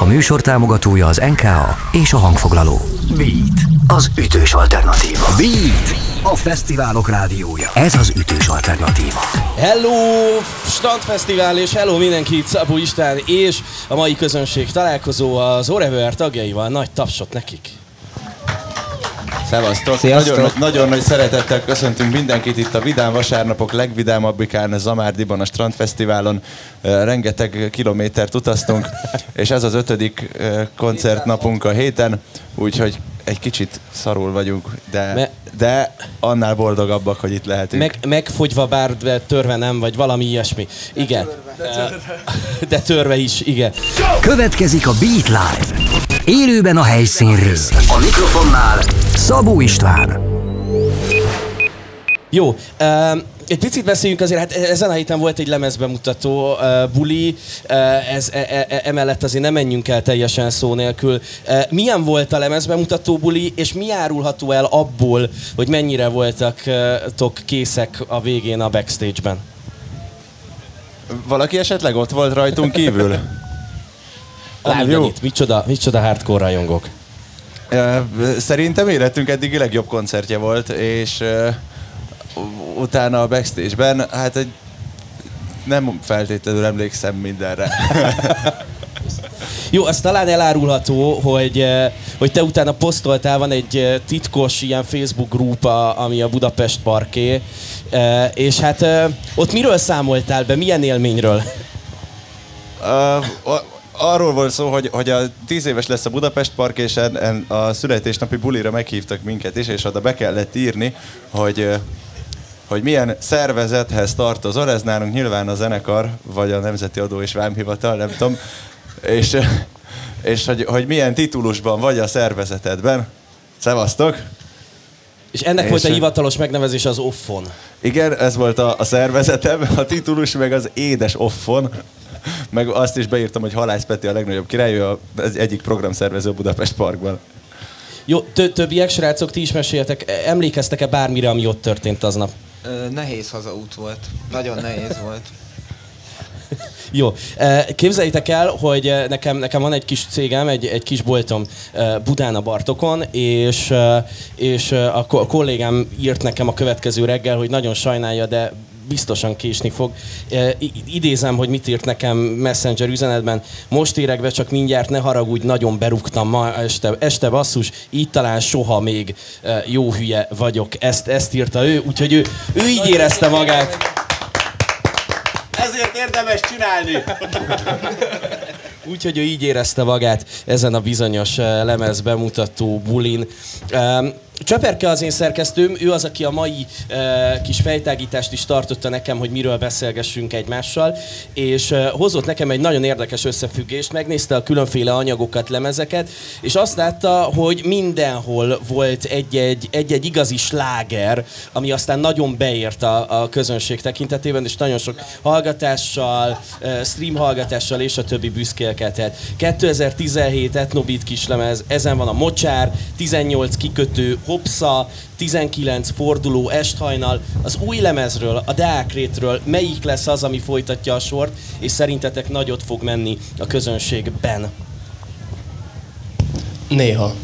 A műsor támogatója az NKA és a hangfoglaló. Beat, az ütős alternatíva. Beat, a fesztiválok rádiója. Ez az ütős alternatíva. Hello, Strandfesztivál, és hello mindenki, Szabó István és a mai közönség találkozó az Orever tagjaival. Nagy tapsot nekik! Szevasztok! Nagyon, nagyon nagy szeretettel köszöntünk mindenkit itt a Vidám Vasárnapok legvidámabbikán, a Zamárdiban, a Strandfesztiválon. Rengeteg kilométert utaztunk, és ez az ötödik koncertnapunk a héten, úgyhogy egy kicsit szarul vagyunk, de, Me- de annál boldogabbak, hogy itt lehetünk. Meg, megfogyva bár, de törve nem, vagy valami ilyesmi. Igen. De törve. De törve is, igen. Következik a Beat Live. Élőben a helyszínről. A mikrofonnál Szabó István. Jó, um, egy picit beszéljünk azért, hát ezen a héten volt egy lemezbemutató uh, buli, uh, ez, e, e, e, emellett azért nem menjünk el teljesen szó nélkül. Uh, milyen volt a lemezbemutató buli, és mi árulható el abból, hogy mennyire voltak uh, készek a végén a backstage-ben? Valaki esetleg ott volt rajtunk kívül? Lábjanit, micsoda, micsoda hardcore rajongók. Szerintem életünk eddigi legjobb koncertje volt, és utána a backstage-ben, hát egy nem feltétlenül emlékszem mindenre. Jó, az talán elárulható, hogy, hogy te utána posztoltál, van egy titkos ilyen Facebook grupa, ami a Budapest Parké, és hát ott miről számoltál be, milyen élményről? Uh, arról volt szó, hogy, hogy a tíz éves lesz a Budapest Park, és en, en a születésnapi bulira meghívtak minket is, és oda be kellett írni, hogy hogy milyen szervezethez tartozol, ez nálunk nyilván a zenekar, vagy a Nemzeti Adó és Vámhivatal, nem tudom, és, és hogy, hogy milyen titulusban vagy a szervezetedben. Szevasztok! És ennek és volt a hivatalos megnevezés az Offon. Igen, ez volt a, a szervezetem, a titulus meg az édes Offon. Meg azt is beírtam, hogy Halász Peti a legnagyobb király, az egyik programszervező Budapest Parkban. Jó, többiek, srácok, ti is meséltek, emlékeztek-e bármire, ami ott történt aznap? Ö, nehéz hazaút volt. Nagyon nehéz volt. Jó. Képzeljétek el, hogy nekem, nekem van egy kis cégem, egy, egy kis boltom Budán a Bartokon, és, és a kollégám írt nekem a következő reggel, hogy nagyon sajnálja, de biztosan késni fog. idézem, hogy mit írt nekem Messenger üzenetben. Most érek be, csak mindjárt ne haragudj, nagyon berúgtam ma este, este basszus, így talán soha még jó hülye vagyok. Ezt, ezt írta ő, úgyhogy ő, ő így érezte magát. Ezért érdemes csinálni. Úgyhogy ő így érezte magát ezen a bizonyos lemez bemutató bulin. Cseperke az én szerkesztőm, ő az, aki a mai e, kis fejtágítást is tartotta nekem, hogy miről beszélgessünk egymással, és e, hozott nekem egy nagyon érdekes összefüggést, megnézte a különféle anyagokat, lemezeket, és azt látta, hogy mindenhol volt egy-egy, egy-egy igazi sláger, ami aztán nagyon beért a, a közönség tekintetében, és nagyon sok hallgatással, e, stream hallgatással és a többi büszkélkedhet. 2017 Etnobit kislemez, ezen van a Mocsár, 18 kikötő, Hopsa, 19 forduló esthajnal, az új lemezről, a Deákrétről melyik lesz az, ami folytatja a sort, és szerintetek nagyot fog menni a közönségben? Néha.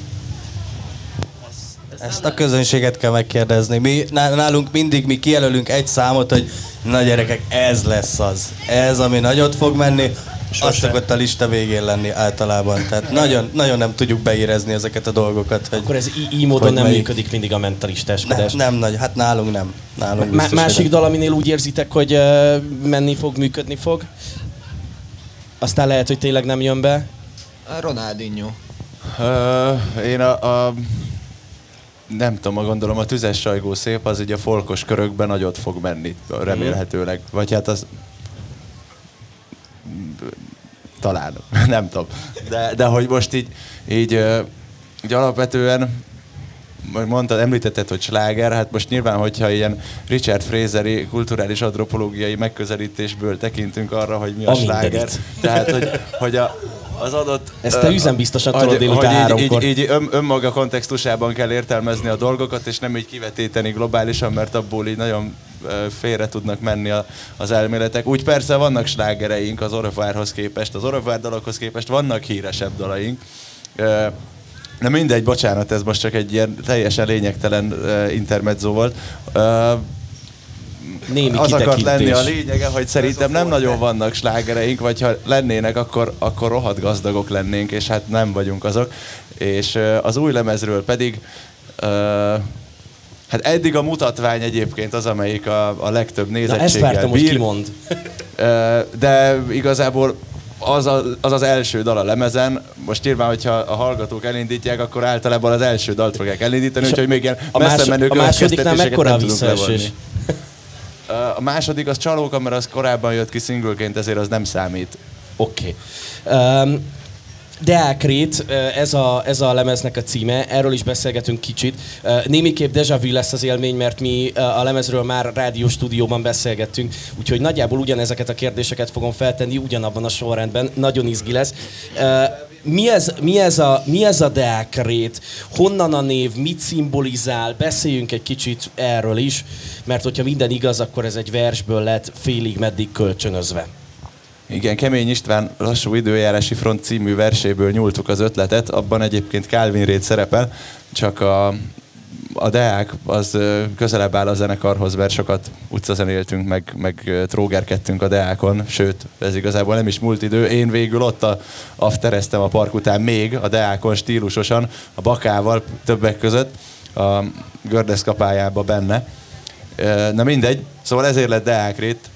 Ezt a közönséget kell megkérdezni. Mi, nálunk mindig mi kijelölünk egy számot, hogy na gyerekek, ez lesz az. Ez, ami nagyot fog menni. Sose. Az szokott a lista végén lenni általában. Tehát nagyon, nagyon nem tudjuk beérezni ezeket a dolgokat. Hogy, Akkor ez így módon nem melyik... működik mindig a mentalistáskodás. Ne, nem nagy, hát nálunk nem. Nálunk Má- másik dal, aminél úgy érzitek, hogy uh, menni fog, működni fog. Aztán lehet, hogy tényleg nem jön be. A Ronaldinho. Uh, én a, a nem tudom, gondolom a tüzes sajgó szép, az ugye a folkos körökben nagyot fog menni, remélhetőleg. Vagy hát az talán, nem tudom. De, de hogy most így, így, így alapvetően mondtad, említetted, hogy sláger, hát most nyilván, hogyha ilyen Richard Fraseri kulturális antropológiai megközelítésből tekintünk arra, hogy mi a, a sláger, tehát hogy, hogy a, az adott... Ezt te üzen biztosan tudod délután hogy így, így, így ön, önmaga kontextusában kell értelmezni a dolgokat, és nem így kivetíteni globálisan, mert abból így nagyon félre tudnak menni a, az elméletek. Úgy persze vannak slágereink az Orofárhoz képest, az Orofár dalokhoz képest vannak híresebb dalaink. Na mindegy, bocsánat, ez most csak egy ilyen teljesen lényegtelen intermezzo volt. Némi az akart lenni a lényege, hogy szerintem nem nagyon vannak slágereink, vagy ha lennének, akkor, akkor rohadt gazdagok lennénk, és hát nem vagyunk azok. És az új lemezről pedig uh, Hát eddig a mutatvány egyébként az, amelyik a, a legtöbb Na ezt nézettséggel vártam, hogy bír. kimond. Ö, De igazából az, a, az az első dal a lemezen. Most nyilván, hogyha a hallgatók elindítják, akkor általában az első dalt fogják elindítani, úgyhogy még ilyen a messze más- menő a másodiknál mekkora a visszaesés? A második az csalóka, mert az korábban jött ki szingülként, ezért az nem számít. Oké. Okay. Um, Deákrét, ez a, ez a lemeznek a címe, erről is beszélgetünk kicsit. Némiképp déjà vu lesz az élmény, mert mi a lemezről már rádió stúdióban beszélgettünk, úgyhogy nagyjából ugyanezeket a kérdéseket fogom feltenni ugyanabban a sorrendben, nagyon izgi lesz. Mi ez, mi ez a, mi ez a Deákrét? Honnan a név? Mit szimbolizál? Beszéljünk egy kicsit erről is, mert hogyha minden igaz, akkor ez egy versből lett félig meddig kölcsönözve. Igen, Kemény István Lassú időjárási front című verséből nyúltuk az ötletet, abban egyébként Calvin Rét szerepel, csak a, a Deák az közelebb áll a zenekarhoz, mert sokat utcazenéltünk, meg, meg trógerkedtünk a Deákon, sőt, ez igazából nem is múlt idő. Én végül ott a, aftereztem a park után még a Deákon stílusosan, a Bakával többek között, a Gördes kapájába benne. Na mindegy, szóval ezért lett Deák Rét.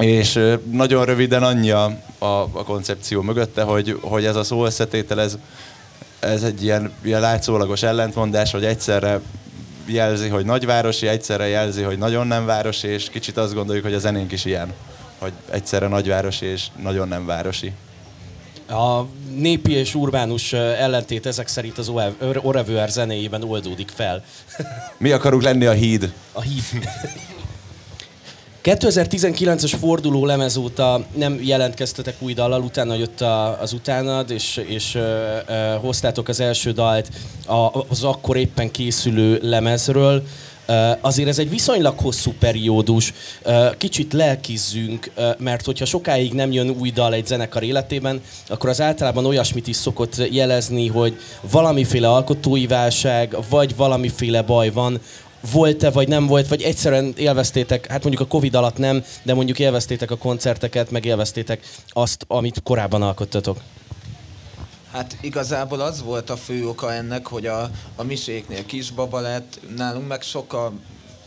És nagyon röviden annyi a, a, a koncepció mögötte, hogy, hogy ez a szó összetétel, ez, ez egy ilyen, ilyen látszólagos ellentmondás, hogy egyszerre jelzi, hogy nagyvárosi, egyszerre jelzi, hogy nagyon nem városi, és kicsit azt gondoljuk, hogy a zenénk is ilyen, hogy egyszerre nagyvárosi és nagyon nem városi. A népi és urbánus ellentét ezek szerint az Orevuer zenéjében oldódik fel. Mi akarunk lenni a híd? A híd. 2019-es forduló lemez óta nem jelentkeztetek új dallal, utána jött a, az utánad, és, és ö, ö, hoztátok az első dalt a, az akkor éppen készülő lemezről. Azért ez egy viszonylag hosszú periódus, kicsit lelkizzünk, mert hogyha sokáig nem jön új dal egy zenekar életében, akkor az általában olyasmit is szokott jelezni, hogy valamiféle alkotói válság, vagy valamiféle baj van, volt-e, vagy nem volt, vagy egyszerűen élveztétek, hát mondjuk a Covid alatt nem, de mondjuk élveztétek a koncerteket, meg élveztétek azt, amit korábban alkottatok. Hát igazából az volt a fő oka ennek, hogy a, a miséknél kisbaba lett, nálunk meg sok, a,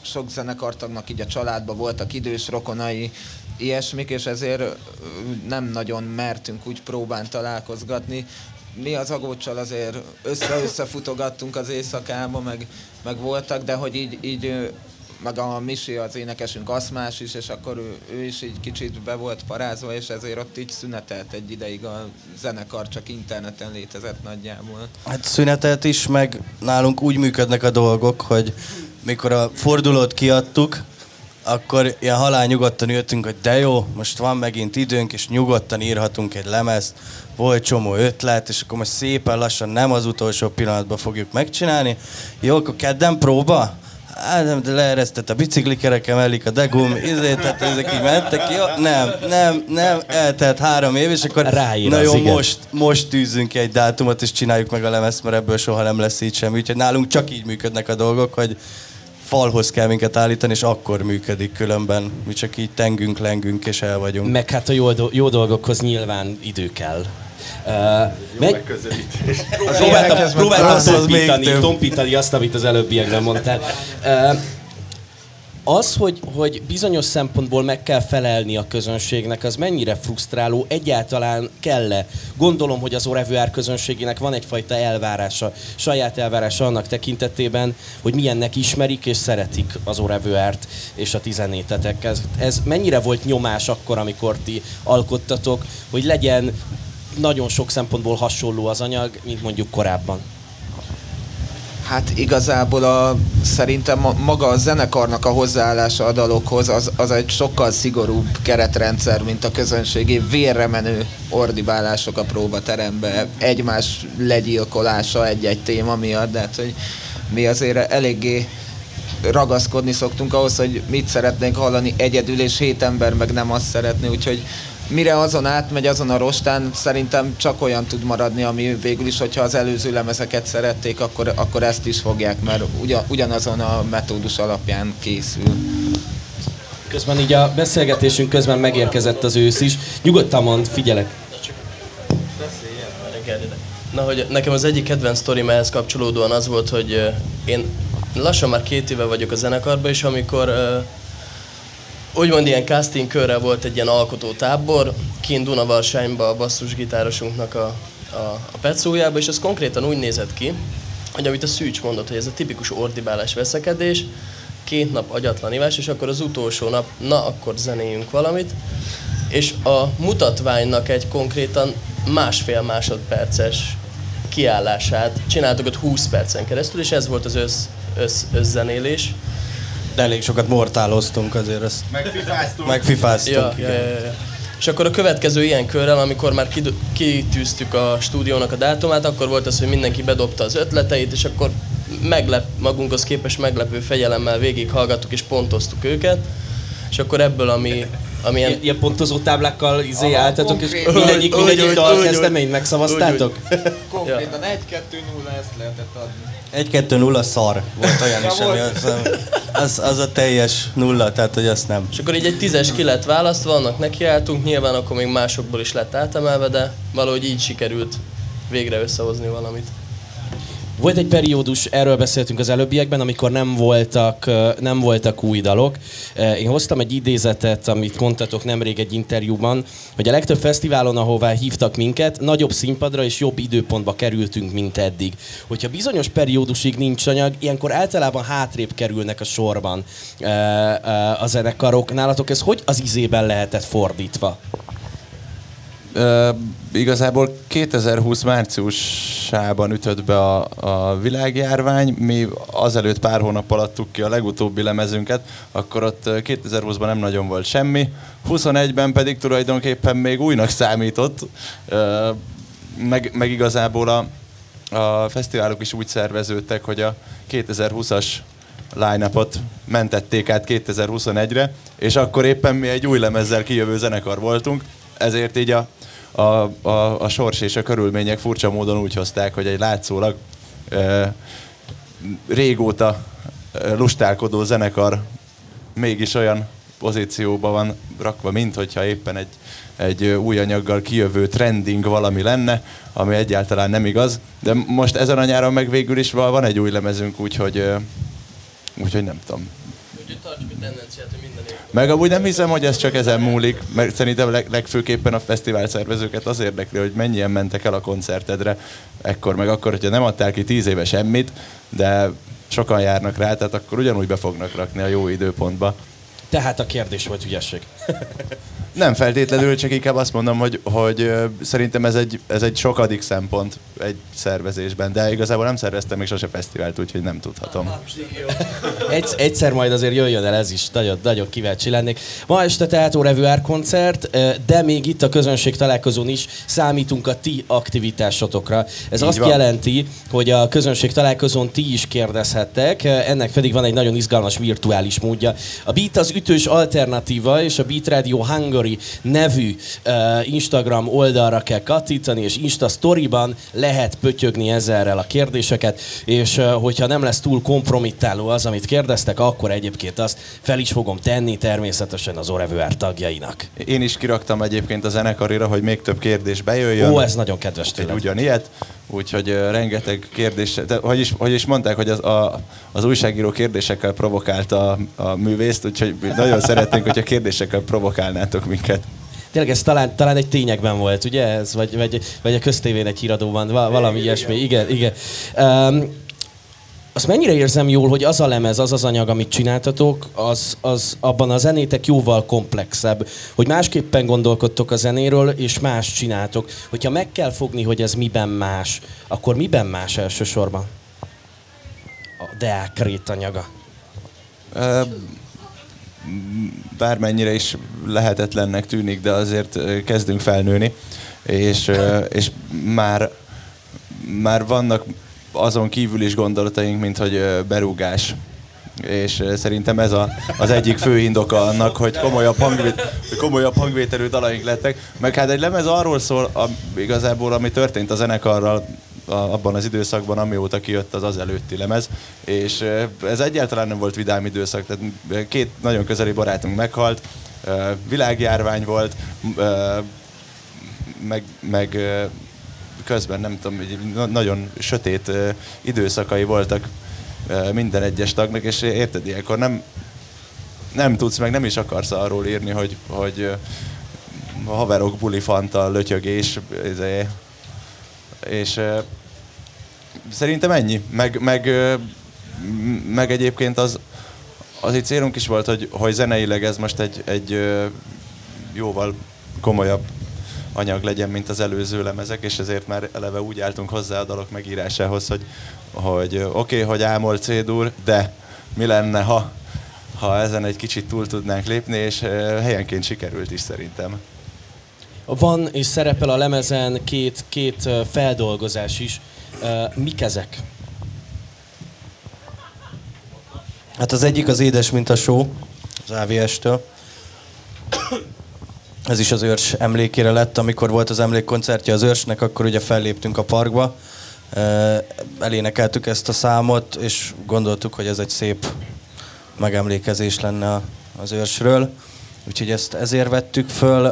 sok zenekartagnak így a családban voltak idős rokonai, ilyesmik, és ezért nem nagyon mertünk úgy próbán találkozgatni. Mi az agócsal azért össze-összefutogattunk az éjszakába, meg, meg voltak, de hogy így, így meg a Misi, az énekesünk aszmás is, és akkor ő, ő is így kicsit be volt parázva, és ezért ott így szünetelt egy ideig a zenekar, csak interneten létezett nagyjából. Hát szünetelt is, meg nálunk úgy működnek a dolgok, hogy mikor a fordulót kiadtuk, akkor ilyen halál nyugodtan jöttünk, hogy de jó, most van megint időnk, és nyugodtan írhatunk egy lemezt, volt csomó ötlet, és akkor most szépen lassan nem az utolsó pillanatban fogjuk megcsinálni. Jó, akkor kedden próba? Hát nem, de leeresztett a biciklikerekem, elik a degum, izé, tehát ezek így mentek, jó? Nem, nem, nem, eltelt három év, és akkor Ráír na jó, igen. most, most tűzünk egy dátumot, és csináljuk meg a lemezt, mert ebből soha nem lesz így semmi. Úgyhogy nálunk csak így működnek a dolgok, hogy falhoz kell minket állítani, és akkor működik különben. Mi csak így tengünk, lengünk, és el vagyunk. Meg hát a jó, do- jó dolgokhoz nyilván idő kell. Uh, meg, próbáltam, ilyenekhez meg próbáltam az még tompítani, tompítani azt, amit az előbbiekben mondtál. Uh, az, hogy, hogy bizonyos szempontból meg kell felelni a közönségnek, az mennyire frusztráló, egyáltalán kell-e? Gondolom, hogy az Orevuár közönségének van egyfajta elvárása, saját elvárása annak tekintetében, hogy milyennek ismerik és szeretik az Orevuárt és a tizenétetek. Ez, ez mennyire volt nyomás akkor, amikor ti alkottatok, hogy legyen nagyon sok szempontból hasonló az anyag, mint mondjuk korábban? Hát igazából a, szerintem maga a zenekarnak a hozzáállása a dalokhoz az, az egy sokkal szigorúbb keretrendszer, mint a közönségi vérre menő ordibálások a próbaterembe, egymás legyilkolása egy-egy téma miatt, de hát, hogy mi azért eléggé ragaszkodni szoktunk ahhoz, hogy mit szeretnénk hallani egyedül, és hét ember meg nem azt szeretné, úgyhogy mire azon átmegy, azon a rostán szerintem csak olyan tud maradni, ami végül is, hogyha az előző lemezeket szerették, akkor, akkor ezt is fogják, mert ugyan, ugyanazon a metódus alapján készül. Közben így a beszélgetésünk közben megérkezett az ősz is. Nyugodtan mond, figyelek. Na, hogy nekem az egyik kedvenc sztorim ehhez kapcsolódóan az volt, hogy én lassan már két éve vagyok a zenekarban, és amikor úgymond ilyen casting körrel volt egy ilyen alkotó tábor, kint Dunavalsányban a basszusgitárosunknak a, a, a petszójába, és ez konkrétan úgy nézett ki, hogy amit a Szűcs mondott, hogy ez a tipikus ordibálás veszekedés, két nap agyatlan ivás, és akkor az utolsó nap, na akkor zenéljünk valamit, és a mutatványnak egy konkrétan másfél másodperces kiállását csináltuk ott 20 percen keresztül, és ez volt az össz, össz, összzenélés. De elég sokat mortáloztunk azért ezt. Megfifáztunk. Megfifáztunk, Ja, igen. ja, ja, ja. És akkor a következő ilyen körrel, amikor már kitűztük a stúdiónak a dátumát, akkor volt az, hogy mindenki bedobta az ötleteit, és akkor meglep, magunkhoz képest meglepő fegyelemmel végighallgattuk és pontoztuk őket. És akkor ebből, ami, ami ilyen, Ilyen, pontozó táblákkal izé álltatok, és mindegyik, mindegyik dal kezdeményt megszavaztátok? Konkrétan 1-2-0 ezt lehetett adni. 1-2-0 szar. Volt olyan is, ami az, az, az, a teljes nulla, tehát hogy azt nem. És akkor így egy tízes ki lett választva, annak nekiálltunk, nyilván akkor még másokból is lett átemelve, de valahogy így sikerült végre összehozni valamit. Volt egy periódus, erről beszéltünk az előbbiekben, amikor nem voltak, nem voltak új dalok. Én hoztam egy idézetet, amit mondtatok nemrég egy interjúban, hogy a legtöbb fesztiválon, ahová hívtak minket, nagyobb színpadra és jobb időpontba kerültünk, mint eddig. Hogyha bizonyos periódusig nincs anyag, ilyenkor általában hátrébb kerülnek a sorban a zenekarok. Nálatok ez hogy az izében lehetett fordítva? Igazából 2020 márciusában ütött be a, a világjárvány, mi azelőtt pár hónappal adtuk ki a legutóbbi lemezünket, akkor ott ö, 2020-ban nem nagyon volt semmi, 21-ben pedig tulajdonképpen még újnak számított, ö, meg, meg igazából a, a fesztiválok is úgy szerveződtek, hogy a 2020-as line-upot mentették át 2021-re, és akkor éppen mi egy új lemezzel kijövő zenekar voltunk, ezért így a, a, a, a sors és a körülmények furcsa módon úgy hozták, hogy egy látszólag e, régóta lustálkodó zenekar mégis olyan pozícióban van rakva, mint hogyha éppen egy, egy új anyaggal kijövő trending valami lenne, ami egyáltalán nem igaz. De most ezen a nyáron meg végül is van egy új lemezünk, úgyhogy, úgyhogy nem tudom. Úgyhogy tartsuk a tendenciát, hogy. Meg amúgy nem hiszem, hogy ez csak ezen múlik, mert szerintem leg, legfőképpen a fesztivál szervezőket az érdekli, hogy mennyien mentek el a koncertedre, ekkor meg akkor, hogyha nem adtál ki tíz éve semmit, de sokan járnak rá, tehát akkor ugyanúgy be fognak rakni a jó időpontba. Tehát a kérdés volt ügyesség. Nem feltétlenül, csak inkább azt mondom, hogy, hogy szerintem ez egy, ez egy sokadik szempont egy szervezésben, de igazából nem szerveztem még sose fesztivált, úgyhogy nem tudhatom. Egy, egyszer majd azért jöjjön el ez is, nagyon, nagyon kíváncsi lennék. Ma este tehát Revuár koncert, de még itt a közönség találkozón is számítunk a ti aktivitásotokra. Ez Így azt van. jelenti, hogy a közönség találkozón ti is kérdezhettek, ennek pedig van egy nagyon izgalmas virtuális módja. A Beat az ütős alternatíva, és a Beat Radio Hungary nevű eh, Instagram oldalra kell kattintani, és Insta Storyban lehet pötyögni ezerrel a kérdéseket, és eh, hogyha nem lesz túl kompromittáló az, amit kérdeztek, akkor egyébként azt fel is fogom tenni természetesen az Orevuár tagjainak. Én is kiraktam egyébként a zenekarira, hogy még több kérdés bejöjjön. Ó, ez nagyon kedves tőled. ugyanilyet, úgyhogy ö, rengeteg kérdés, de, hogy, is, hogy is mondták, hogy az, a, az újságíró kérdésekkel provokálta a, a művészt, úgyhogy nagyon szeretnénk, hogyha kérdésekkel provokálnátok minket. Tényleg ez talán, talán egy tényekben volt, ugye? Ez, vagy, vagy, vagy a köztévén egy híradóban, va- valami ilyesmi. Igen, igen. Um, azt mennyire érzem jól, hogy az a lemez, az az anyag, amit csináltatok, az, az abban a zenétek jóval komplexebb, hogy másképpen gondolkodtok a zenéről, és más csináltok. Hogyha meg kell fogni, hogy ez miben más, akkor miben más elsősorban? A Deák Krét anyaga. Bármennyire is lehetetlennek tűnik, de azért kezdünk felnőni, és, és már, már vannak azon kívül is gondolataink, mint hogy berúgás és szerintem ez a, az egyik fő indoka annak, hogy komolyabb, hangvét, komolyabb hangvételű dalaink lettek. Meg hát egy lemez arról szól, a, igazából ami történt a zenekarral a, abban az időszakban, amióta kijött az az előtti lemez, és ez egyáltalán nem volt vidám időszak, tehát eh, két nagyon közeli barátunk meghalt, világjárvány volt, meg, meg közben nem tudom, nagyon sötét időszakai voltak minden egyes tagnak, és érted, ilyenkor nem, nem tudsz, meg nem is akarsz arról írni, hogy, hogy a haverok buli fanta, lötyögés, izé, és szerintem ennyi. Meg, meg, meg egyébként az, az egy célunk is volt, hogy, hogy zeneileg ez most egy, egy jóval komolyabb anyag legyen, mint az előző lemezek, és ezért már eleve úgy álltunk hozzá a dalok megírásához, hogy, hogy oké, okay, hogy ámol C-dur, de mi lenne, ha, ha ezen egy kicsit túl tudnánk lépni, és helyenként sikerült is szerintem. Van és szerepel a lemezen két, két feldolgozás is. Mik ezek? Hát az egyik az édes, mint a só, az AVS-től. Ez is az őrs emlékére lett, amikor volt az emlékkoncertje az őrsnek, akkor ugye felléptünk a parkba, elénekeltük ezt a számot, és gondoltuk, hogy ez egy szép megemlékezés lenne az őrsről. Úgyhogy ezt ezért vettük föl.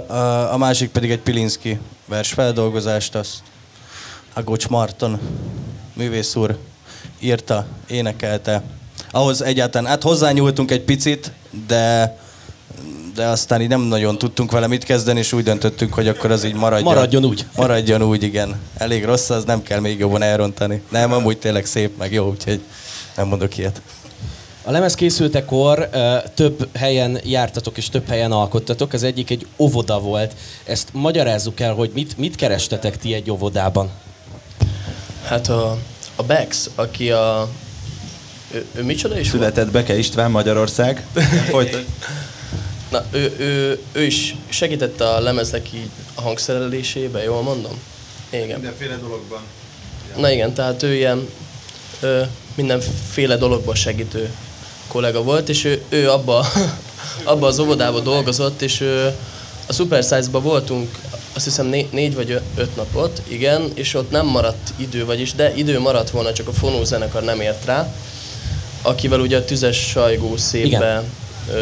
A másik pedig egy Pilinszki versfeldolgozást, azt Agocs Marton művész úr írta, énekelte. Ahhoz egyáltalán, hát hozzányúltunk egy picit, de de aztán így nem nagyon tudtunk vele mit kezdeni, és úgy döntöttünk, hogy akkor az így maradjon. Maradjon úgy. Maradjon úgy, igen. Elég rossz, az nem kell még jobban elrontani. Nem, amúgy tényleg szép, meg jó, úgyhogy nem mondok ilyet. A lemez készültekor több helyen jártatok és több helyen alkottatok. Az egyik egy óvoda volt. Ezt magyarázzuk el, hogy mit, mit kerestetek ti egy óvodában. Hát a, a Bex, aki a... Ő, ő micsoda is volt? Született Beke István Magyarország. Folytat. Na, ő, ő, ő is segítette a lemeznek így a hangszerelésébe, jól mondom? Igen. Mindenféle dologban. Na igen, tehát ő ilyen ö, mindenféle dologban segítő kollega volt, és ő, ő abba, abba az óvodába dolgozott, és ő, a Super Size-ba voltunk azt hiszem né- négy vagy ö- öt napot, igen, és ott nem maradt idő, vagyis, de idő maradt volna, csak a fonózenekar nem ért rá, akivel ugye a tüzes sajgó szépbe ö,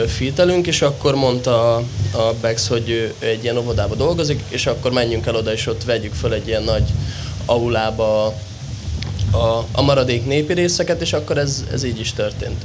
fítelünk, és akkor mondta a, a Bex, hogy ő, egy ilyen óvodába dolgozik, és akkor menjünk el oda, és ott vegyük föl egy ilyen nagy aulába a, a maradék népi részeket, és akkor ez, ez így is történt.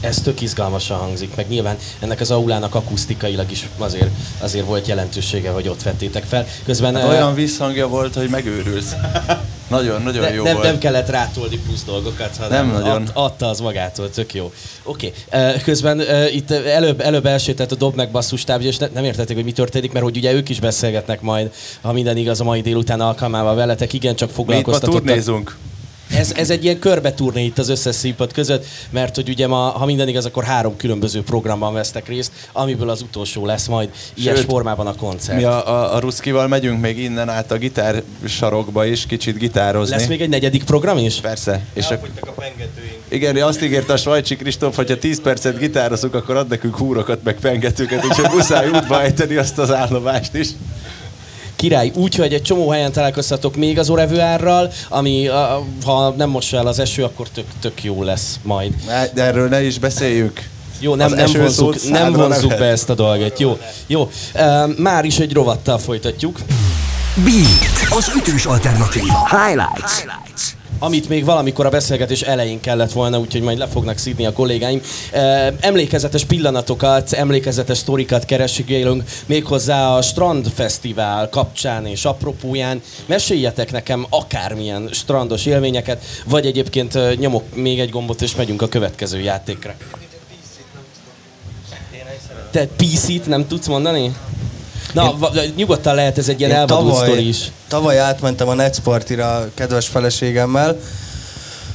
Ez tök izgalmasan hangzik, meg nyilván ennek az aulának akusztikailag is azért, azért volt jelentősége, hogy ott vettétek fel. Közben Hát olyan visszhangja volt, hogy megőrülsz. Nagyon, nagyon ne, jó nem, volt. nem kellett rátolni plusz dolgokat, hanem Nem nagyon. Ad, adta az magától, tök jó. Oké, okay. közben itt előbb, előbb elsétett a dob meg basszus tábja, és ne, nem értették, hogy mi történik, mert hogy ugye ők is beszélgetnek majd, ha minden igaz a mai délután alkalmával veletek, igen, csak Mi itt ma foglalkoztatottak. turnézunk. Ez, ez egy ilyen körbeturné itt az összes színpad között, mert hogy ugye ma, ha minden igaz, akkor három különböző programban vesztek részt, amiből az utolsó lesz majd ilyes Sőt, formában a koncert. Mi a, a, a Ruszkival megyünk még innen át a gitár sarokba is, kicsit gitározni. Lesz még egy negyedik program is? Persze. És a, a pengetőink. igen, azt ígérte a Svajcsi Kristóf, hogy ha 10 percet gitározunk, akkor ad nekünk húrokat, meg pengetőket, úgyhogy muszáj útba ejteni azt az állomást is. Király, úgyhogy egy csomó helyen találkozhatok még az Orevőárral, ami a, ha nem mossa el az eső, akkor tök, tök jó lesz majd. De erről ne is beszéljünk. Jó, nem, nem vonzuk, nem vonzuk be ezt a dolgot. Jó, jó. Már is egy rovattal folytatjuk. Beat, az ütős alternatíva. Highlights. Amit még valamikor a beszélgetés elején kellett volna, úgyhogy majd le fognak szidni a kollégáim. Emlékezetes pillanatokat, emlékezetes sztorikat keresgélünk méghozzá a Strand Fesztivál kapcsán és apropóján. Meséljetek nekem akármilyen strandos élményeket, vagy egyébként nyomok még egy gombot és megyünk a következő játékra. Te PC-t nem tudsz mondani? Na, va- nyugodtan lehet ez egy ilyen Én elvadult tavaly, is. tavaly átmentem a Netsportira kedves feleségemmel,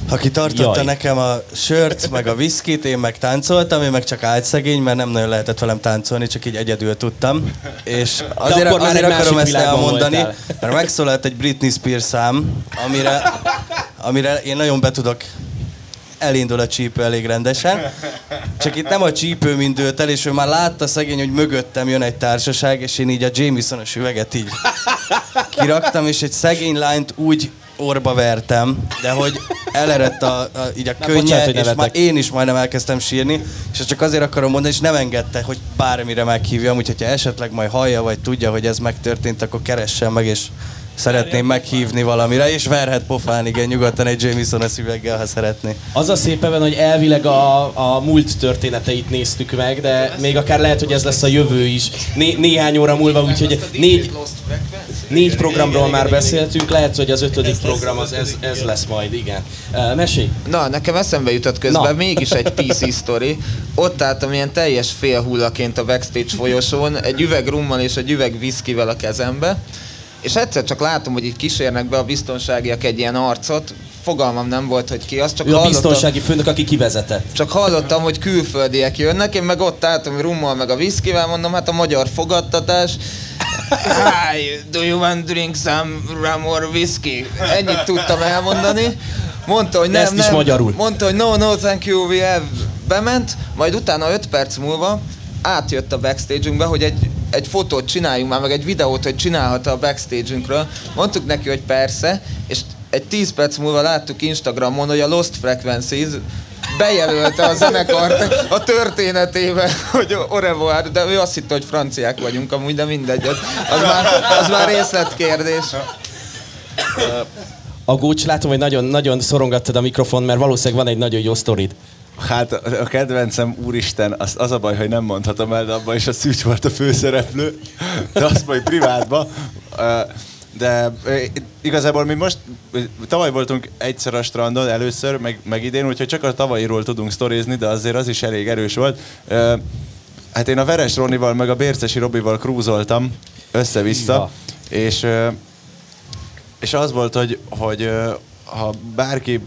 aki tartotta Jaj. nekem a sört, meg a viszkit, én meg táncoltam, én meg csak állt szegény, mert nem nagyon lehetett velem táncolni, csak így egyedül tudtam. És azért, azért akarom ezt elmondani, voltál. mert megszólalt egy Britney Spears szám, amire, amire én nagyon be tudok elindul a csípő elég rendesen. Csak itt nem a csípő mind dőlt el, és ő már látta szegény, hogy mögöttem jön egy társaság, és én így a Jamesonos üveget így kiraktam, és egy szegény lányt úgy orba vertem, de hogy elerett a, a, így a könnye, bocsánat, és már én is majdnem elkezdtem sírni, és csak azért akarom mondani, és nem engedte, hogy bármire meghívjam, úgyhogy ha esetleg majd hallja, vagy tudja, hogy ez megtörtént, akkor keressen meg, és szeretném meghívni valamire, és verhet pofán, igen, nyugodtan egy Jameson a szüveggel, ha szeretné. Az a szép ebben, hogy elvileg a, a múlt történeteit néztük meg, de még akár lehet, hogy ez lesz a jövő is. Né- néhány óra múlva, úgyhogy négy, négy programról már beszéltünk, lehet, hogy az ötödik program az ez, ez lesz majd, igen. Uh! Na, nekem eszembe jutott közben Na. Na. mégis egy PC sztori. Ott álltam ilyen teljes félhullaként a backstage folyosón, egy üveg rummal és egy üveg viszkivel a kezembe, és egyszer csak látom, hogy így kísérnek be a biztonságiak egy ilyen arcot, fogalmam nem volt, hogy ki az, csak Ő a hallottam, biztonsági főnök, aki kivezetett. csak hallottam, hogy külföldiek jönnek, én meg ott álltam rummal meg a viszkivel, mondom, hát a magyar fogadtatás. Hi, do you want drink some rum or whiskey? Ennyit tudtam elmondani. Mondta, hogy nem, ezt is nem. magyarul. Mondta, hogy no, no, thank you, we have. Bement, majd utána 5 perc múlva átjött a backstage-ünkbe, hogy egy, egy fotót csináljunk már, meg egy videót, hogy csinálhat a backstage-ünkről. Mondtuk neki, hogy persze, és egy 10 perc múlva láttuk Instagramon, hogy a Lost Frequencies bejelölte a zenekart a történetébe, hogy au revoir, de ő azt hitte, hogy franciák vagyunk amúgy, de mindegy, az az már, az már részletkérdés. A Gócs, látom, hogy nagyon, nagyon szorongattad a mikrofon, mert valószínűleg van egy nagyon jó sztorid. Hát a kedvencem, úristen, az, az a baj, hogy nem mondhatom el, de abban is a Szűcs volt a főszereplő, de azt majd privátba. De igazából mi most, tavaly voltunk egyszer a strandon, először, meg, meg idén, úgyhogy csak a tavalyiról tudunk sztorizni, de azért az is elég erős volt. Hát én a Veres Ronival, meg a Bércesi Robival krúzoltam össze-vissza, Ja. és és az volt, hogy, hogy ha bárki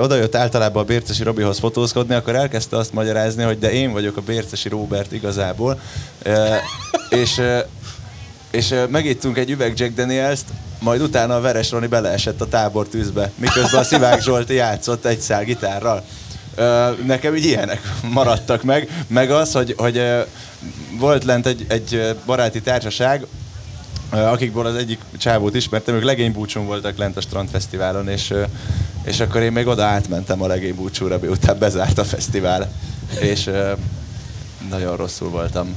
oda jött általában a Bércesi Robihoz fotózkodni, akkor elkezdte azt magyarázni, hogy de én vagyok a Bércesi Robert igazából. Ö, és, és megittünk egy üveg Jack Daniels-t, majd utána a Veres Roni beleesett a tábortűzbe, miközben a Szivák Zsolti játszott egy szál gitárral. Nekem így ilyenek maradtak meg, meg az, hogy, hogy volt lent egy, egy baráti társaság, Ö, akikból az egyik csávót ismertem, ők legénybúcsún voltak lent a strandfesztiválon, és, és akkor én még oda átmentem a legénybúcsúra, miután bezárt a fesztivál, és nagyon rosszul voltam.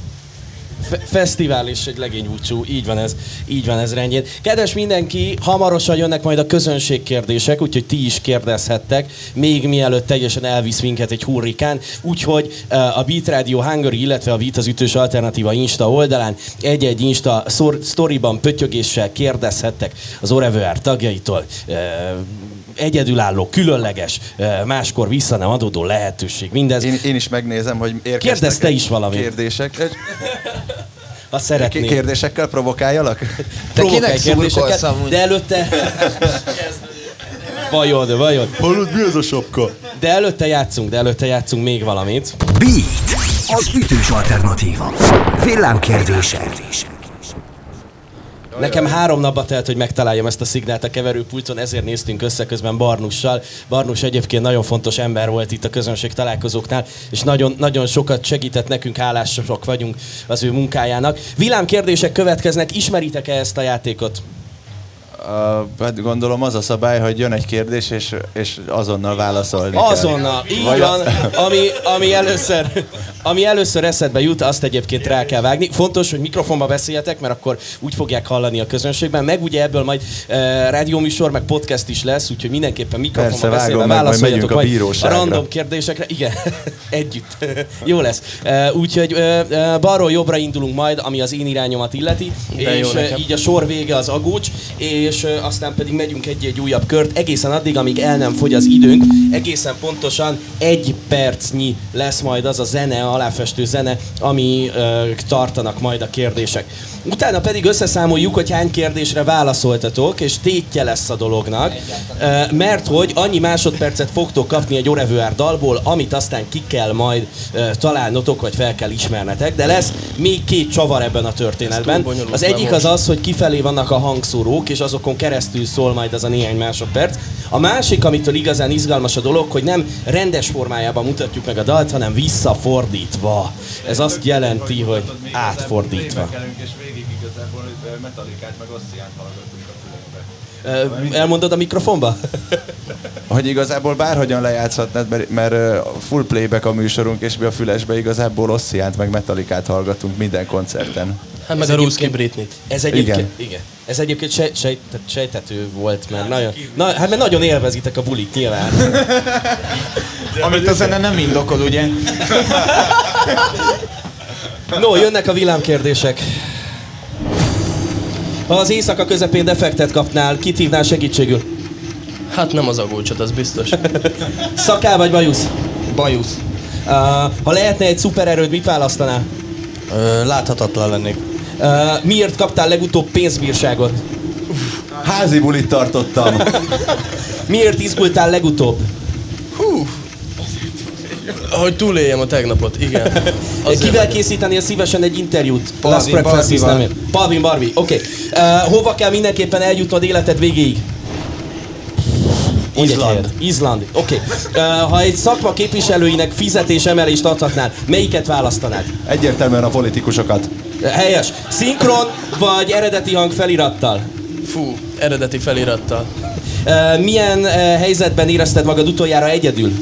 Fe- fesztivál és egy legénybúcsú, így van ez, így van ez rendjén. Kedves mindenki, hamarosan jönnek majd a közönség kérdések, úgyhogy ti is kérdezhettek, még mielőtt teljesen elvisz minket egy hurrikán. Úgyhogy a Beat Radio Hungary, illetve a Beat az ütős alternatíva Insta oldalán egy-egy Insta szor- sztoriban pötyögéssel kérdezhettek az Orever tagjaitól. Uh, egyedülálló, különleges, máskor vissza nem adódó lehetőség. Mindez, Én, én is megnézem, hogy érkeztek Kérdezz te is valamit. Kérdések. ha szeretnél. Kérdésekkel provokáljalak? Te kinek kérdéseket, de előtte... Vajon, vajon. Hallod, mi az a sapka? De előtte játszunk, de előtte játszunk még valamit. Beat, az ütős alternatíva. Nekem három napba telt, hogy megtaláljam ezt a szignált a keverőpulton, ezért néztünk össze közben Barnussal. Barnus egyébként nagyon fontos ember volt itt a közönség találkozóknál, és nagyon, nagyon sokat segített nekünk, hálások vagyunk az ő munkájának. Villámkérdések következnek, ismeritek-e ezt a játékot? Uh, hát gondolom az a szabály, hogy jön egy kérdés, és, és azonnal válaszolni kell. Azonnal, így Vagy van, ami, ami, először, ami először eszedbe jut, azt egyébként rá kell vágni. Fontos, hogy mikrofonba beszéljetek, mert akkor úgy fogják hallani a közönségben, meg ugye ebből majd uh, rádióműsor, meg podcast is lesz, úgyhogy mindenképpen mikrofonba Persze, beszélve meg, majd válaszoljatok megyünk a majd bíróságra. a random kérdésekre. Igen, együtt. Jó lesz. Uh, úgyhogy uh, uh, balról jobbra indulunk majd, ami az én irányomat illeti, De jó és nekem. így a sor vége az agócs, és ö, aztán pedig megyünk egy-egy újabb kört, egészen addig, amíg el nem fogy az időnk, egészen pontosan egy percnyi lesz majd az a zene, a aláfestő zene, ami ö, tartanak majd a kérdések. Utána pedig összeszámoljuk, hogy hány kérdésre válaszoltatok, és tétje lesz a dolognak. Ö, Mert hogy annyi másodpercet fogtok kapni egy Orevuár dalból, amit aztán ki kell majd ö, találnotok, vagy fel kell ismernetek. De lesz még két csavar ebben a történetben. Az egyik az az, hogy kifelé vannak a hangszórók, és azokon keresztül szól majd az a néhány másodperc. A másik, amitől igazán izgalmas a dolog, hogy nem rendes formájában mutatjuk meg a dalt, hanem visszafordítva. Ez azt jelenti, hogy átfordítva. és végig igazából metalikát meg ossziát hallgatunk a fülembe. Ö, Elmondod a mikrofonba? Hogy igazából bárhogyan lejátszhatnád, mert, mert full playback a műsorunk, és mi a fülesbe igazából ossziát meg metalikát hallgatunk minden koncerten. Hát meg Ez a Ruszki egyébként- Britnit. Ez egyébként, igen. Igen. Ez egyébként sej, sej, sejtető volt, mert nagyon, na, hát mert nagyon élvezitek a bulit nyilván. Amit a zene nem indokol, ugye? No, jönnek a villámkérdések. Ha az éjszaka közepén defektet kapnál, kit hívnál segítségül? Hát nem az agócsot, az biztos. Szaká vagy bajusz? Bajusz. Uh, ha lehetne egy szupererőd, mit választanál? Ö, láthatatlan lennék. Uh, miért kaptál legutóbb pénzbírságot? Házi bulit tartottam. Miért izgultál legutóbb? Hogy túléljem a tegnapot, igen. Azért Kivel készítenél szívesen egy interjút? Palvin Last Breakfast ér. Palvin Barbie, oké. Okay. Uh, hova kell mindenképpen eljutnod életed végéig? Izland. Izland, oké. Okay. Uh, ha egy szakma képviselőinek fizetés emelést adhatnál, melyiket választanád? Egyértelműen a politikusokat. Helyes. Szinkron vagy eredeti hang felirattal? Fú, eredeti felirattal. Milyen helyzetben érezted magad utoljára egyedül?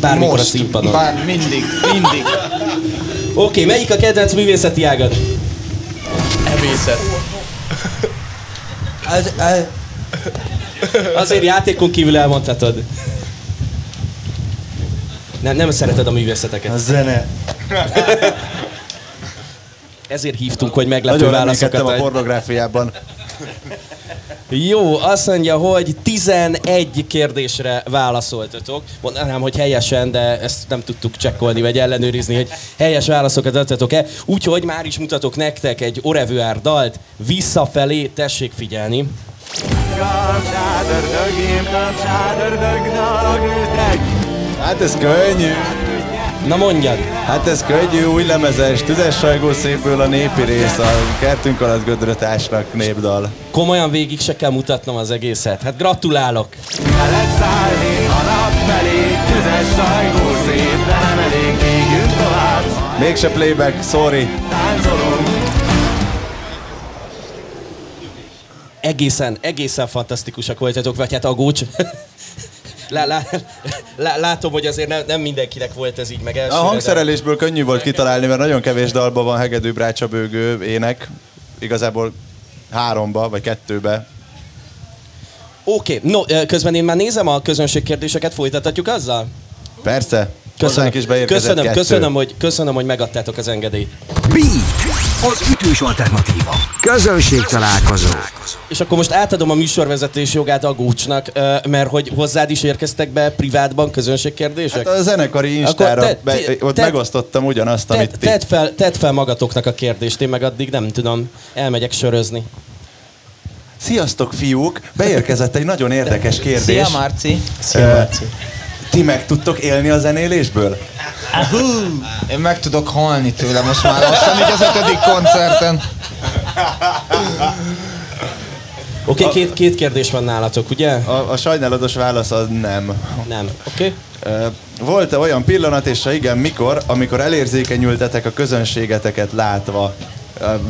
Bármikor a színpadon. Oké, Bár mindig, mindig. okay, melyik a kedvenc művészeti ágad? Ebészet. Ez, ez, Azért játékon kívül elmondhatod. Nem, nem szereted a művészeteket. a zene. Ezért hívtunk, hogy meglepő Nagyon válaszokat a pornográfiában. Jó, azt mondja, hogy 11 kérdésre válaszoltatok. Mondanám, hogy helyesen, de ezt nem tudtuk csekkolni vagy ellenőrizni, hogy helyes válaszokat adtatok-e. Úgyhogy már is mutatok nektek egy Orevuár dalt. Visszafelé, tessék figyelni. Hát ez könnyű. Na mondjad! Hát ez könnyű, új lemezes, tüzes sajgó szépből a népi rész, a kertünk alatt gödrötásnak népdal. Komolyan végig se kell mutatnom az egészet. Hát gratulálok! Lehet szállni a nap felé, tüzes sajgó szép, de nem elég, égünk tovább, Mégse playback, sorry. táncolunk. Egészen, egészen fantasztikusak voltatok, vagy hát Agócs. Lá, lá, lá, látom, hogy azért nem, nem mindenkinek volt ez így meg A elsőre, hangszerelésből könnyű volt kitalálni, mert nagyon kevés dalban van hegedű, brácsa, bőgő, ének. Igazából háromba, vagy kettőbe. Oké, okay. no, közben én már nézem a közönségkérdéseket, folytathatjuk azzal? Persze. Köszönöm, is köszönöm, kettő. köszönöm, hogy, köszönöm, hogy megadtátok az engedélyt. Beat, az ütős alternatíva. Közönség találkozó. És akkor most átadom a műsorvezetés jogát Agócsnak, mert hogy hozzád is érkeztek be privátban közönségkérdések? Hát a zenekari instára te- be, te- ott te- megosztottam ugyanazt, Tedd, amit ti. tedd, fel, tedd fel magatoknak a kérdést, én meg addig nem tudom, elmegyek sörözni. Sziasztok, fiúk! Beérkezett egy nagyon érdekes kérdés. Szia, Marci. Szia, Márci. Ti meg tudtok élni a zenélésből? Én meg tudok halni tőle most már lassan, így az ötödik koncerten. Oké, okay, két, két kérdés van nálatok, ugye? A, a sajnálatos válasz az nem. Nem. Oké. Okay. Ö, Volt-e olyan pillanat, és ha igen, mikor, amikor elérzékenyültetek a közönségeteket látva?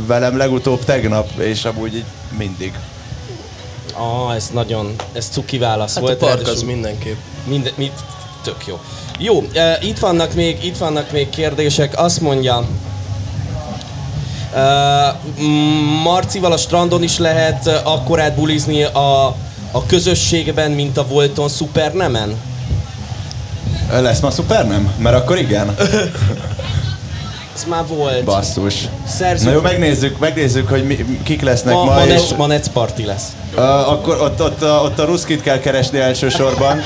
Velem legutóbb tegnap, és amúgy így mindig. Ah, ez nagyon, ez cuki válasz Hát a volt. park az mindenképp. Minden, mit, tök jó. Jó, e, itt vannak még, itt vannak még kérdések. Azt mondja, e, Marcival a strandon is lehet e, akkorát bulizni a, a közösségben, mint a Volton Supernemen? Lesz ma szuper, nem? Mert akkor igen. Ez már volt. Basszus. Szerzünk. Na jó, megnézzük, megnézzük, hogy mi, kik lesznek ma, ma, ma, és ma party lesz. uh, akkor ott, ott, a, ott a ruszkit kell keresni elsősorban.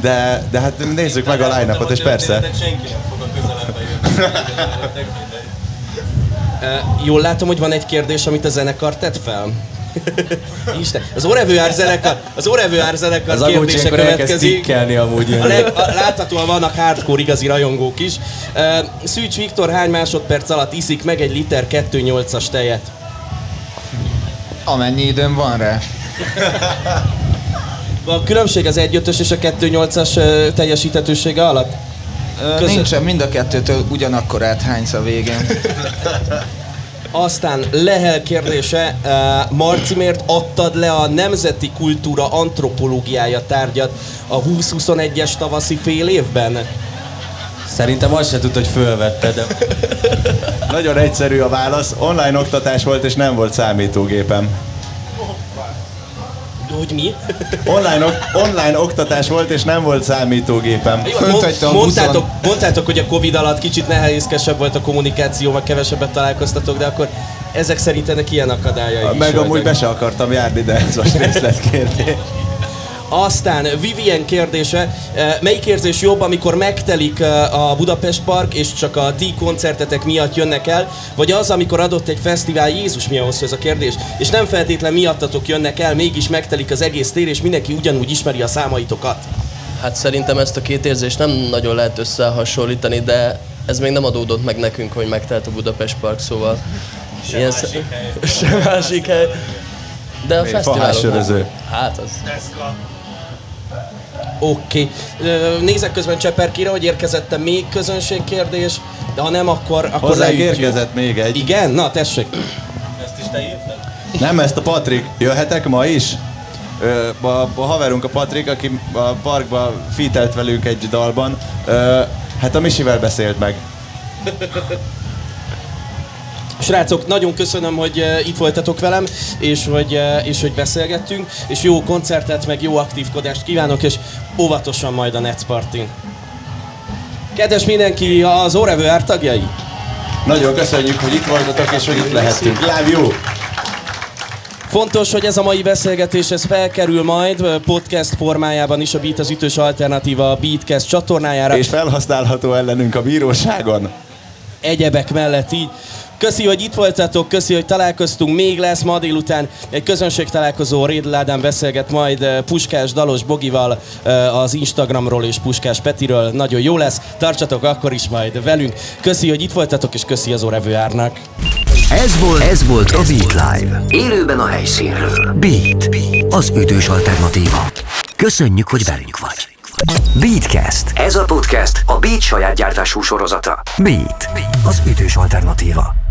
De, de hát nézzük meg a line és persze. Senki nem fog a közelembe jönni. Jól látom, hogy van egy kérdés, amit a zenekar tett fel? Isten, az Orevő Ár zenekar, az Orevő Ár zenekar Az kérdése következik. amúgy. A leg, a, láthatóan vannak hardcore igazi rajongók is. Uh, Szűcs Viktor hány másodperc alatt iszik meg egy liter 2.8-as tejet? Amennyi időm van rá. A különbség az 1.5-ös és a 2.8-as ö, teljesíthetősége alatt? Ö, Köszön- Nincsen, mind a kettőtől ugyanakkor áthánysz a végén. Aztán Lehel kérdése, uh, Marci, miért adtad le a Nemzeti Kultúra Antropológiája tárgyat a 2021-es tavaszi fél évben? Szerintem azt se tudta, hogy fölvette, de Nagyon egyszerű a válasz. Online oktatás volt, és nem volt számítógépem. Hogy mi? Online, ok- online oktatás volt, és nem volt számítógépem. Buszon. mondtátok, mondtátok, hogy a Covid alatt kicsit nehézkesebb volt a kommunikáció, meg kevesebbet találkoztatok, de akkor ezek szerint ennek ilyen akadályai is Meg amúgy voltak. be se akartam járni, de ez most részletkérdés. Aztán Vivien kérdése, eh, melyik érzés jobb, amikor megtelik eh, a Budapest Park, és csak a ti koncertetek miatt jönnek el, vagy az, amikor adott egy fesztivál, Jézus milyen hosszú ez a kérdés, és nem feltétlen miattatok jönnek el, mégis megtelik az egész tér, és mindenki ugyanúgy ismeri a számaitokat. Hát szerintem ezt a két érzést nem nagyon lehet összehasonlítani, de ez még nem adódott meg nekünk, hogy megtelt a Budapest Park, szóval... Sem másik hely. Sem másik hely. De a fesztiválok. Hát az. Oké. Okay. Nézek közben Cseperkire, hogy érkezett még közönségkérdés, de ha nem, akkor, akkor Hozzánk érkezett még egy. Igen? Na, tessék. Nem, ezt a Patrik. Jöhetek ma is? Ö, a, a haverunk a Patrik, aki a parkba fitelt velünk egy dalban, ö, hát a Misivel beszélt meg. Srácok, nagyon köszönöm, hogy uh, itt voltatok velem, és hogy, uh, és hogy beszélgettünk, és jó koncertet, meg jó aktívkodást kívánok, és óvatosan majd a Netz Partin. Kedves mindenki, az Orevő Ár tagjai! Nagyon köszönjük, hogy itt voltatok, és hogy itt lehettünk. Love you! Fontos, hogy ez a mai beszélgetés ez felkerül majd ö, podcast formájában is a Beat az ütős alternatíva a Beatcast csatornájára. És felhasználható ellenünk a bíróságon. egyebek mellett így. Köszi, hogy itt voltatok, köszi, hogy találkoztunk. Még lesz ma délután egy közönség találkozó. Rédl Ádám beszélget majd eh, Puskás Dalos Bogival eh, az Instagramról és Puskás Petiről. Nagyon jó lesz. Tartsatok akkor is majd velünk. Köszi, hogy itt voltatok, és köszi az Orevő Árnak. Ez volt, ez volt a Beat Live. Élőben a helyszínről. Beat, az ütős alternatíva. Köszönjük, hogy velünk vagy. Beatcast. Ez a podcast a Beat saját gyártású sorozata. Beat, az ütős alternatíva.